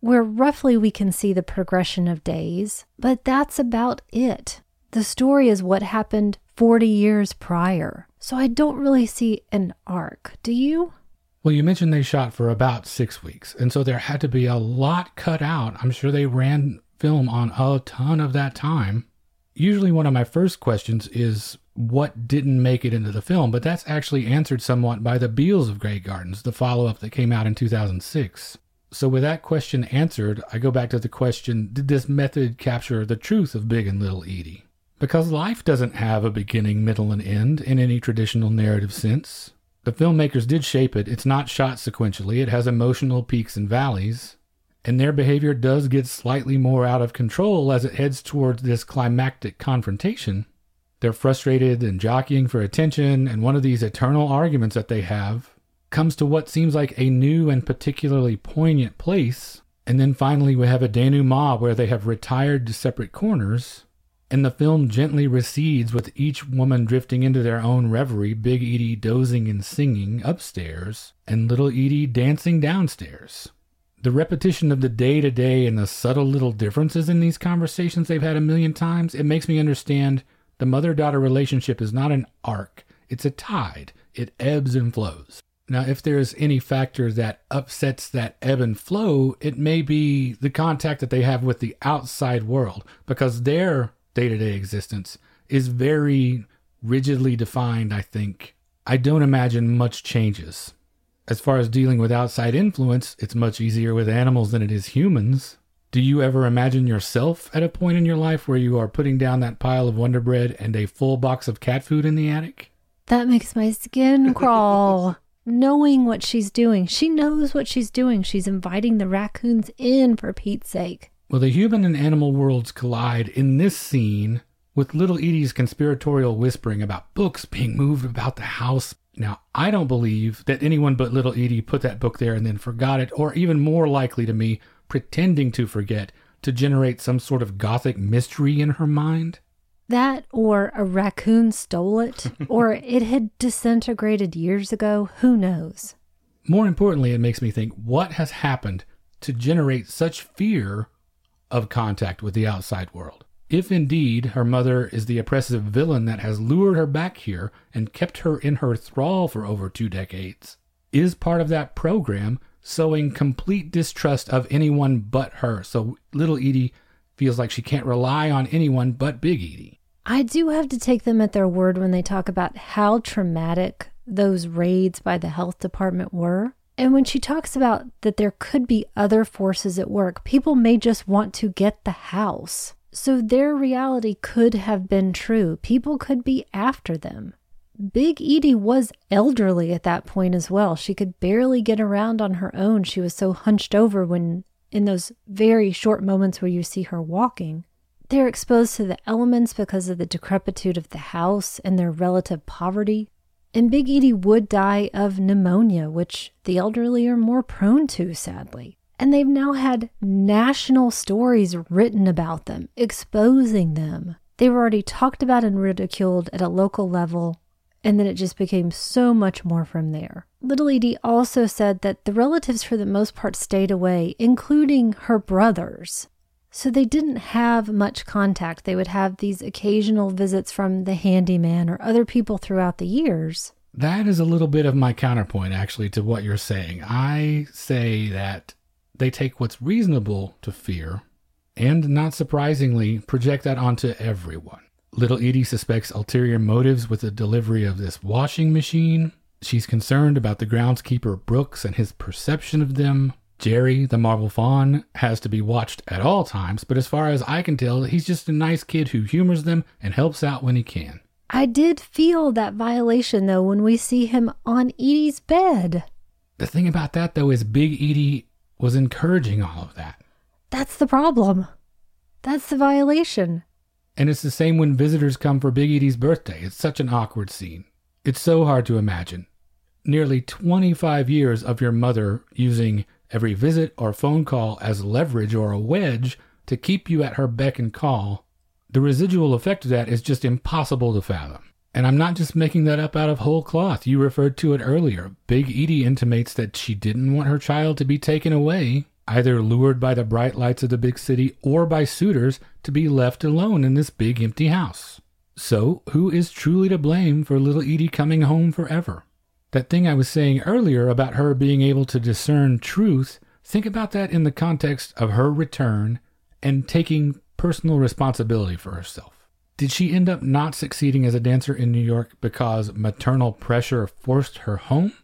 where roughly we can see the progression of days, but that's about it. The story is what happened 40 years prior. So I don't really see an arc. Do you? Well, you mentioned they shot for about six weeks, and so there had to be a lot cut out. I'm sure they ran film on a ton of that time. Usually, one of my first questions is what didn't make it into the film, but that's actually answered somewhat by The Beales of Grey Gardens, the follow up that came out in 2006. So, with that question answered, I go back to the question Did this method capture the truth of Big and Little Edie? Because life doesn't have a beginning, middle, and end in any traditional narrative sense. The filmmakers did shape it. It's not shot sequentially, it has emotional peaks and valleys. And their behavior does get slightly more out of control as it heads towards this climactic confrontation. They're frustrated and jockeying for attention, and one of these eternal arguments that they have comes to what seems like a new and particularly poignant place. And then finally, we have a denouement where they have retired to separate corners and the film gently recedes with each woman drifting into their own reverie, Big Edie dozing and singing upstairs, and Little Edie dancing downstairs. The repetition of the day to day and the subtle little differences in these conversations they've had a million times, it makes me understand the mother daughter relationship is not an arc, it's a tide. It ebbs and flows. Now, if there's any factor that upsets that ebb and flow, it may be the contact that they have with the outside world because they're day to day existence is very rigidly defined, I think. I don't imagine much changes. As far as dealing with outside influence, it's much easier with animals than it is humans. Do you ever imagine yourself at a point in your life where you are putting down that pile of Wonder Bread and a full box of cat food in the attic? That makes my skin crawl. Knowing what she's doing. She knows what she's doing. She's inviting the raccoons in for Pete's sake. Well, the human and animal worlds collide in this scene with little Edie's conspiratorial whispering about books being moved about the house. Now, I don't believe that anyone but little Edie put that book there and then forgot it, or even more likely to me, pretending to forget to generate some sort of gothic mystery in her mind. That, or a raccoon stole it, or it had disintegrated years ago. Who knows? More importantly, it makes me think what has happened to generate such fear of contact with the outside world. If indeed her mother is the oppressive villain that has lured her back here and kept her in her thrall for over two decades, is part of that program sowing complete distrust of anyone but her. So little Edie feels like she can't rely on anyone but Big Edie. I do have to take them at their word when they talk about how traumatic those raids by the health department were. And when she talks about that there could be other forces at work, people may just want to get the house. So their reality could have been true. People could be after them. Big Edie was elderly at that point as well. She could barely get around on her own. She was so hunched over when, in those very short moments where you see her walking. They're exposed to the elements because of the decrepitude of the house and their relative poverty. And Big Edie would die of pneumonia, which the elderly are more prone to, sadly. And they've now had national stories written about them, exposing them. They were already talked about and ridiculed at a local level, and then it just became so much more from there. Little Edie also said that the relatives, for the most part, stayed away, including her brothers. So they didn't have much contact. They would have these occasional visits from the handyman or other people throughout the years. That is a little bit of my counterpoint, actually, to what you're saying. I say that they take what's reasonable to fear and, not surprisingly, project that onto everyone. Little Edie suspects ulterior motives with the delivery of this washing machine. She's concerned about the groundskeeper Brooks and his perception of them. Jerry, the marble fawn, has to be watched at all times, but as far as I can tell, he's just a nice kid who humors them and helps out when he can. I did feel that violation though when we see him on Edie's bed. The thing about that though is Big Edie was encouraging all of that. That's the problem. That's the violation. And it's the same when visitors come for Big Edie's birthday. It's such an awkward scene. It's so hard to imagine. Nearly 25 years of your mother using every visit or phone call as leverage or a wedge to keep you at her beck and call, the residual effect of that is just impossible to fathom. And I'm not just making that up out of whole cloth. You referred to it earlier. Big Edie intimates that she didn't want her child to be taken away, either lured by the bright lights of the big city or by suitors to be left alone in this big empty house. So, who is truly to blame for little Edie coming home forever? That thing I was saying earlier about her being able to discern truth, think about that in the context of her return and taking personal responsibility for herself. Did she end up not succeeding as a dancer in New York because maternal pressure forced her home?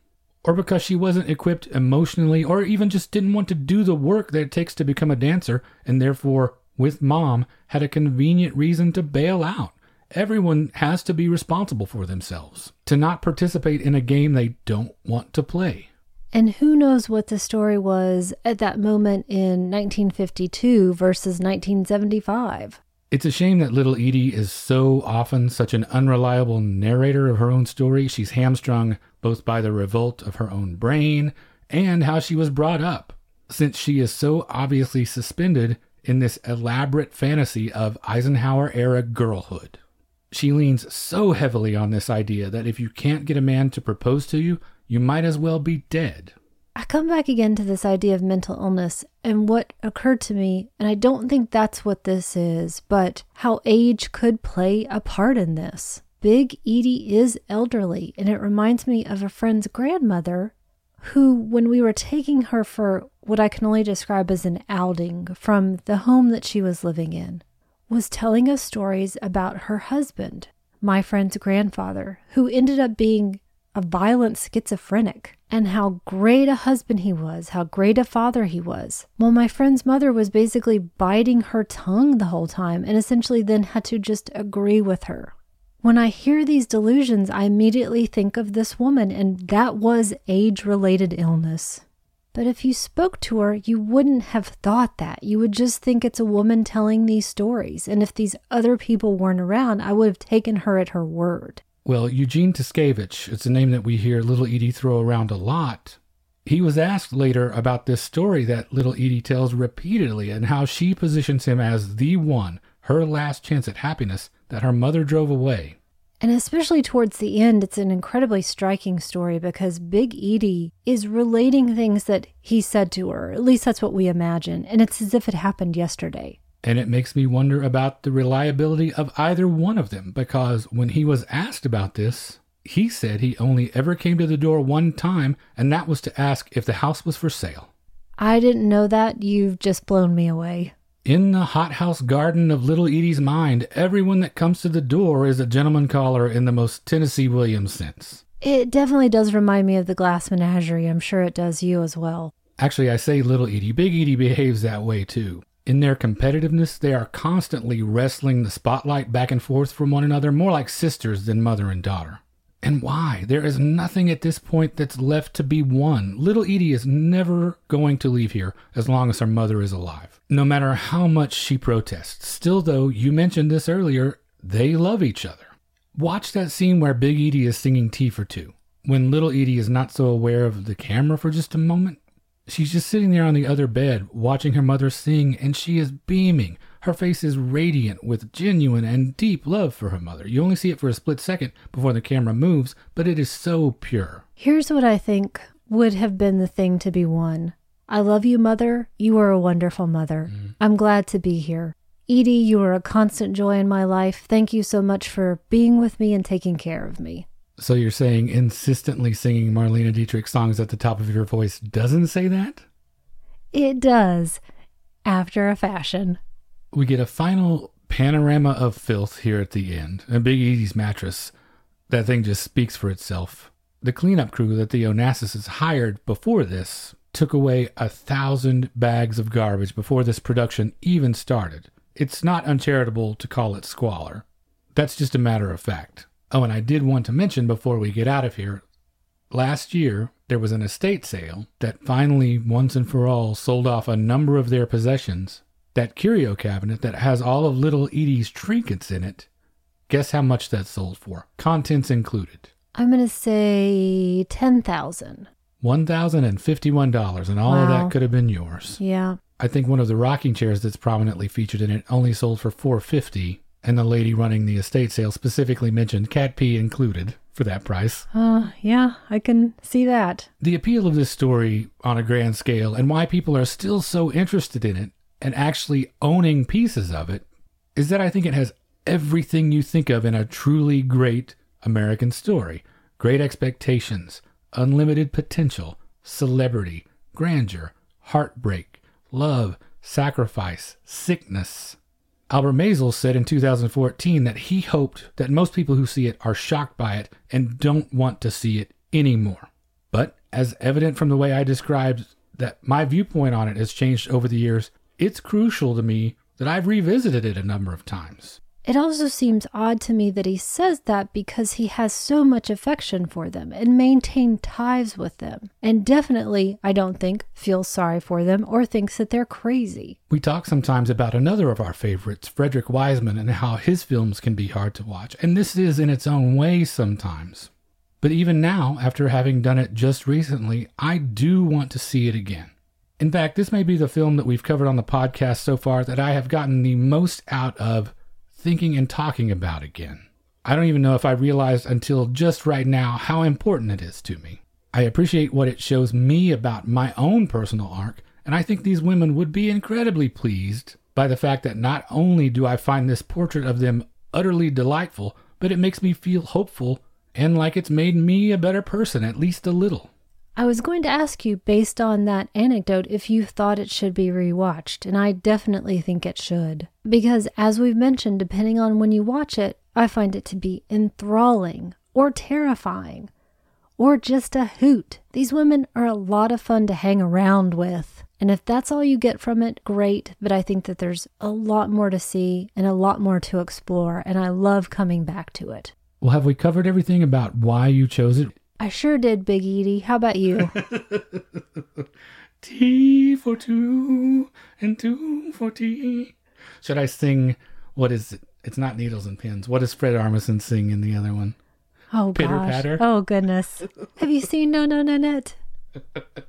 Or because she wasn't equipped emotionally, or even just didn't want to do the work that it takes to become a dancer, and therefore, with mom, had a convenient reason to bail out? Everyone has to be responsible for themselves, to not participate in a game they don't want to play. And who knows what the story was at that moment in 1952 versus 1975. It's a shame that little Edie is so often such an unreliable narrator of her own story. She's hamstrung both by the revolt of her own brain and how she was brought up, since she is so obviously suspended in this elaborate fantasy of Eisenhower era girlhood. She leans so heavily on this idea that if you can't get a man to propose to you, you might as well be dead. I come back again to this idea of mental illness and what occurred to me, and I don't think that's what this is, but how age could play a part in this. Big Edie is elderly, and it reminds me of a friend's grandmother who, when we were taking her for what I can only describe as an outing from the home that she was living in, was telling us stories about her husband, my friend's grandfather, who ended up being a violent schizophrenic, and how great a husband he was, how great a father he was. Well, my friend's mother was basically biting her tongue the whole time and essentially then had to just agree with her. When I hear these delusions, I immediately think of this woman, and that was age related illness. But if you spoke to her, you wouldn't have thought that. You would just think it's a woman telling these stories. And if these other people weren't around, I would have taken her at her word. Well, Eugene Tiskevich, it's a name that we hear Little Edie throw around a lot. He was asked later about this story that Little Edie tells repeatedly and how she positions him as the one, her last chance at happiness, that her mother drove away. And especially towards the end, it's an incredibly striking story because Big Edie is relating things that he said to her. At least that's what we imagine. And it's as if it happened yesterday. And it makes me wonder about the reliability of either one of them because when he was asked about this, he said he only ever came to the door one time, and that was to ask if the house was for sale. I didn't know that. You've just blown me away. In the hothouse garden of little Edie's mind, everyone that comes to the door is a gentleman caller in the most Tennessee Williams sense. It definitely does remind me of the glass menagerie. I'm sure it does you as well. Actually, I say little Edie. Big Edie behaves that way too. In their competitiveness, they are constantly wrestling the spotlight back and forth from one another, more like sisters than mother and daughter. And why? There is nothing at this point that's left to be won. Little Edie is never going to leave here as long as her mother is alive, no matter how much she protests. Still, though, you mentioned this earlier, they love each other. Watch that scene where Big Edie is singing Tea for Two, when little Edie is not so aware of the camera for just a moment. She's just sitting there on the other bed, watching her mother sing, and she is beaming. Her face is radiant with genuine and deep love for her mother. You only see it for a split second before the camera moves, but it is so pure. Here's what I think would have been the thing to be won. I love you, mother. You are a wonderful mother. Mm-hmm. I'm glad to be here. Edie, you are a constant joy in my life. Thank you so much for being with me and taking care of me. So you're saying insistently singing Marlene Dietrich songs at the top of your voice doesn't say that? It does, after a fashion. We get a final panorama of filth here at the end. And Big Edie's mattress, that thing just speaks for itself. The cleanup crew that the Onassis hired before this took away a thousand bags of garbage before this production even started. It's not uncharitable to call it squalor. That's just a matter of fact. Oh, and I did want to mention before we get out of here last year there was an estate sale that finally, once and for all, sold off a number of their possessions. That curio cabinet that has all of little Edie's trinkets in it. Guess how much that sold for? Contents included. I'm going to say 10,000. $1,051, and all of that could have been yours. Yeah. I think one of the rocking chairs that's prominently featured in it only sold for 450 and the lady running the estate sale specifically mentioned cat pee included for that price. Uh, yeah, I can see that. The appeal of this story on a grand scale and why people are still so interested in it and actually owning pieces of it is that I think it has everything you think of in a truly great American story. Great expectations, unlimited potential, celebrity, grandeur, heartbreak, love, sacrifice, sickness. Albert Maysles said in 2014 that he hoped that most people who see it are shocked by it and don't want to see it anymore. But as evident from the way I described that my viewpoint on it has changed over the years, it's crucial to me that I've revisited it a number of times. It also seems odd to me that he says that because he has so much affection for them and maintained ties with them. And definitely, I don't think, feels sorry for them or thinks that they're crazy. We talk sometimes about another of our favorites, Frederick Wiseman, and how his films can be hard to watch, and this is in its own way sometimes. But even now, after having done it just recently, I do want to see it again. In fact, this may be the film that we've covered on the podcast so far that I have gotten the most out of thinking and talking about again. I don't even know if I realized until just right now how important it is to me. I appreciate what it shows me about my own personal arc, and I think these women would be incredibly pleased by the fact that not only do I find this portrait of them utterly delightful, but it makes me feel hopeful and like it's made me a better person, at least a little. I was going to ask you, based on that anecdote, if you thought it should be rewatched, and I definitely think it should. Because, as we've mentioned, depending on when you watch it, I find it to be enthralling, or terrifying, or just a hoot. These women are a lot of fun to hang around with. And if that's all you get from it, great. But I think that there's a lot more to see and a lot more to explore, and I love coming back to it. Well, have we covered everything about why you chose it? I sure did, Big Edie. How about you? T for two and two for T. Should I sing? What is it? It's not needles and pins. What does Fred Armisen sing in the other one? Oh Pitter gosh. patter? Oh goodness. Have you seen No No Nanette?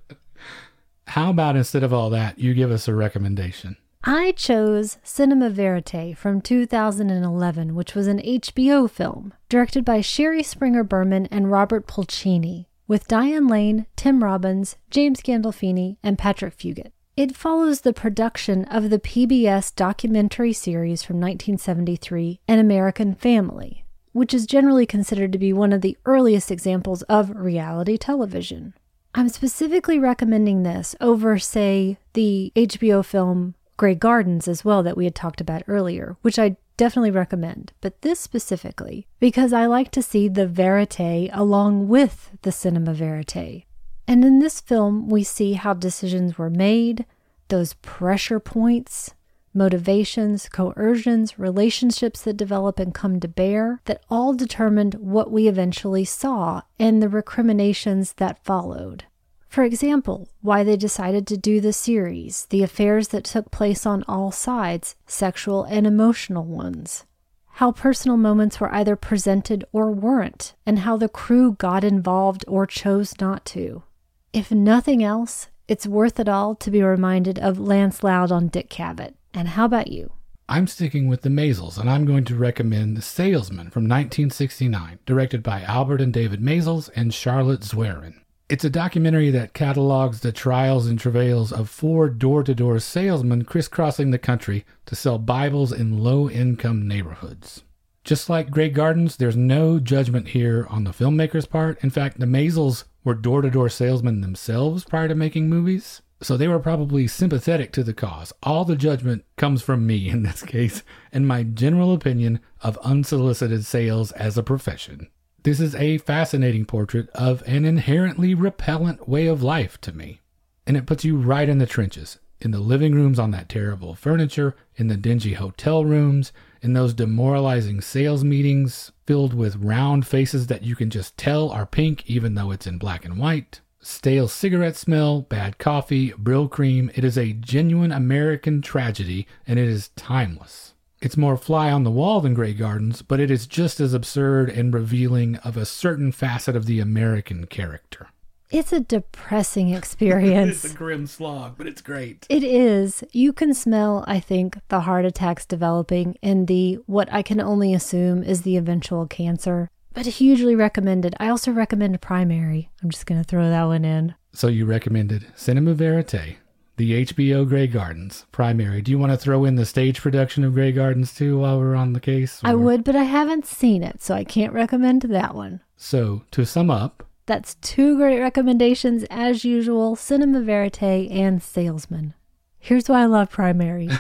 How about instead of all that, you give us a recommendation? I chose Cinema Verite from 2011, which was an HBO film directed by Shari Springer Berman and Robert Pulcini, with Diane Lane, Tim Robbins, James Gandolfini, and Patrick Fugit. It follows the production of the PBS documentary series from 1973, An American Family, which is generally considered to be one of the earliest examples of reality television. I'm specifically recommending this over, say, the HBO film Grey Gardens as well that we had talked about earlier, which I definitely recommend, but this specifically because I like to see the verite along with the cinema verite. And in this film, we see how decisions were made, those pressure points, motivations, coercions, relationships that develop and come to bear, that all determined what we eventually saw and the recriminations that followed. For example, why they decided to do the series, the affairs that took place on all sides, sexual and emotional ones. How personal moments were either presented or weren't, and how the crew got involved or chose not to. If nothing else, it's worth it all to be reminded of Lance Loud on Dick Cavett. And how about you? I'm sticking with The Maysles, and I'm going to recommend The Salesman from 1969, directed by Albert and David Maysles and Charlotte Zwerin. It's a documentary that catalogs the trials and travails of four door to door salesmen crisscrossing the country to sell Bibles in low income neighborhoods. Just like Grey Gardens, there's no judgment here on the filmmaker's part. In fact, the Maysles were door to door salesmen themselves prior to making movies, so they were probably sympathetic to the cause. All the judgment comes from me in this case, and my general opinion of unsolicited sales as a profession. This is a fascinating portrait of an inherently repellent way of life to me. And it puts you right in the trenches, in the living rooms on that terrible furniture, in the dingy hotel rooms, in those demoralizing sales meetings filled with round faces that you can just tell are pink even though it's in black and white. Stale cigarette smell, bad coffee, Brylcreem. It is a genuine American tragedy and it is timeless. It's more fly on the wall than Grey Gardens, but it is just as absurd and revealing of a certain facet of the American character. It's a depressing experience. it's a grim slog, but it's great. It is. You can smell, I think, the heart attacks developing and the what I can only assume is the eventual cancer. But hugely recommended. I also recommend Primary. I'm just going to throw that one in. So you recommended Cinema Verite, the HBO Grey Gardens primary. Do you want to throw in the stage production of Grey Gardens too while we're on the case? I would, but I haven't seen it, so I can't recommend that one. So to sum up, that's two great recommendations as usual Cinema Verite and Salesman. Here's why I love Primary.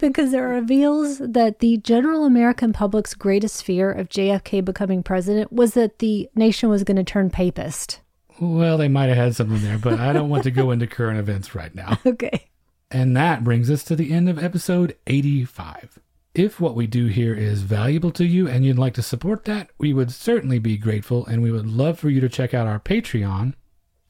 because it reveals that the general American public's greatest fear of JFK becoming president was that the nation was going to turn papist. Well, they might have had something there, but I don't want to go into current events right now. Okay. And that brings us to the end of episode 85. If what we do here is valuable to you and you'd like to support that, we would certainly be grateful and we would love for you to check out our Patreon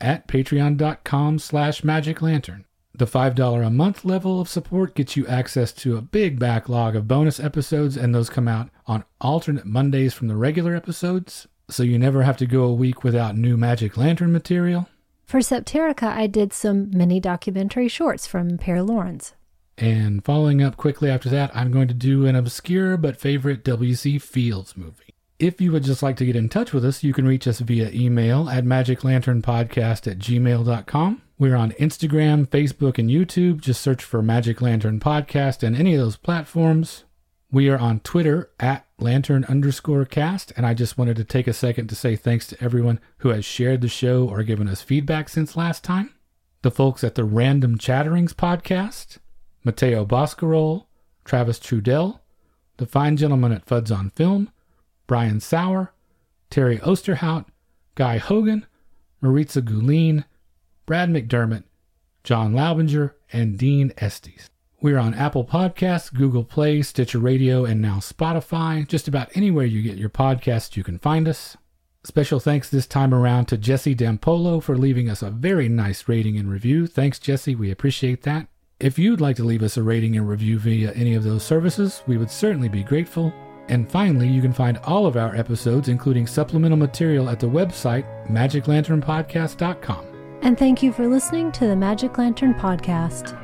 at patreon.com slash magiclantern. The $5 a month level of support gets you access to a big backlog of bonus episodes, and those come out on alternate Mondays from the regular episodes, so you never have to go a week without new Magic Lantern material. For Septerica, I did some mini documentary shorts from Pare Lorentz. And following up quickly after that, I'm going to do an obscure but favorite W.C. Fields movie. If you would just like to get in touch with us, you can reach us via email at magiclanternpodcast at gmail.com. We're on Instagram, Facebook, and YouTube. Just search for Magic Lantern Podcast and any of those platforms. We are on Twitter at lantern underscore cast. And I just wanted to take a second to say thanks to everyone who has shared the show or given us feedback since last time. The folks at the Random Chatterings podcast, Matteo Boscarol, Travis Trudell, the fine gentleman at Fuds on Film, Brian Sauer, Terry Osterhout, Guy Hogan, Maritza Gulin, Brad McDermott, John Laubinger, and Dean Estes. We're on Apple Podcasts, Google Play, Stitcher Radio, and now Spotify. Just about anywhere you get your podcasts, you can find us. Special thanks this time around to Jesse Dampolo for leaving us a very nice rating and review. Thanks, Jesse. We appreciate that. If you'd like to leave us a rating and review via any of those services, we would certainly be grateful. And finally, you can find all of our episodes, including supplemental material, at the website magiclanternpodcast.com. And thank you for listening to the Magic Lantern Podcast.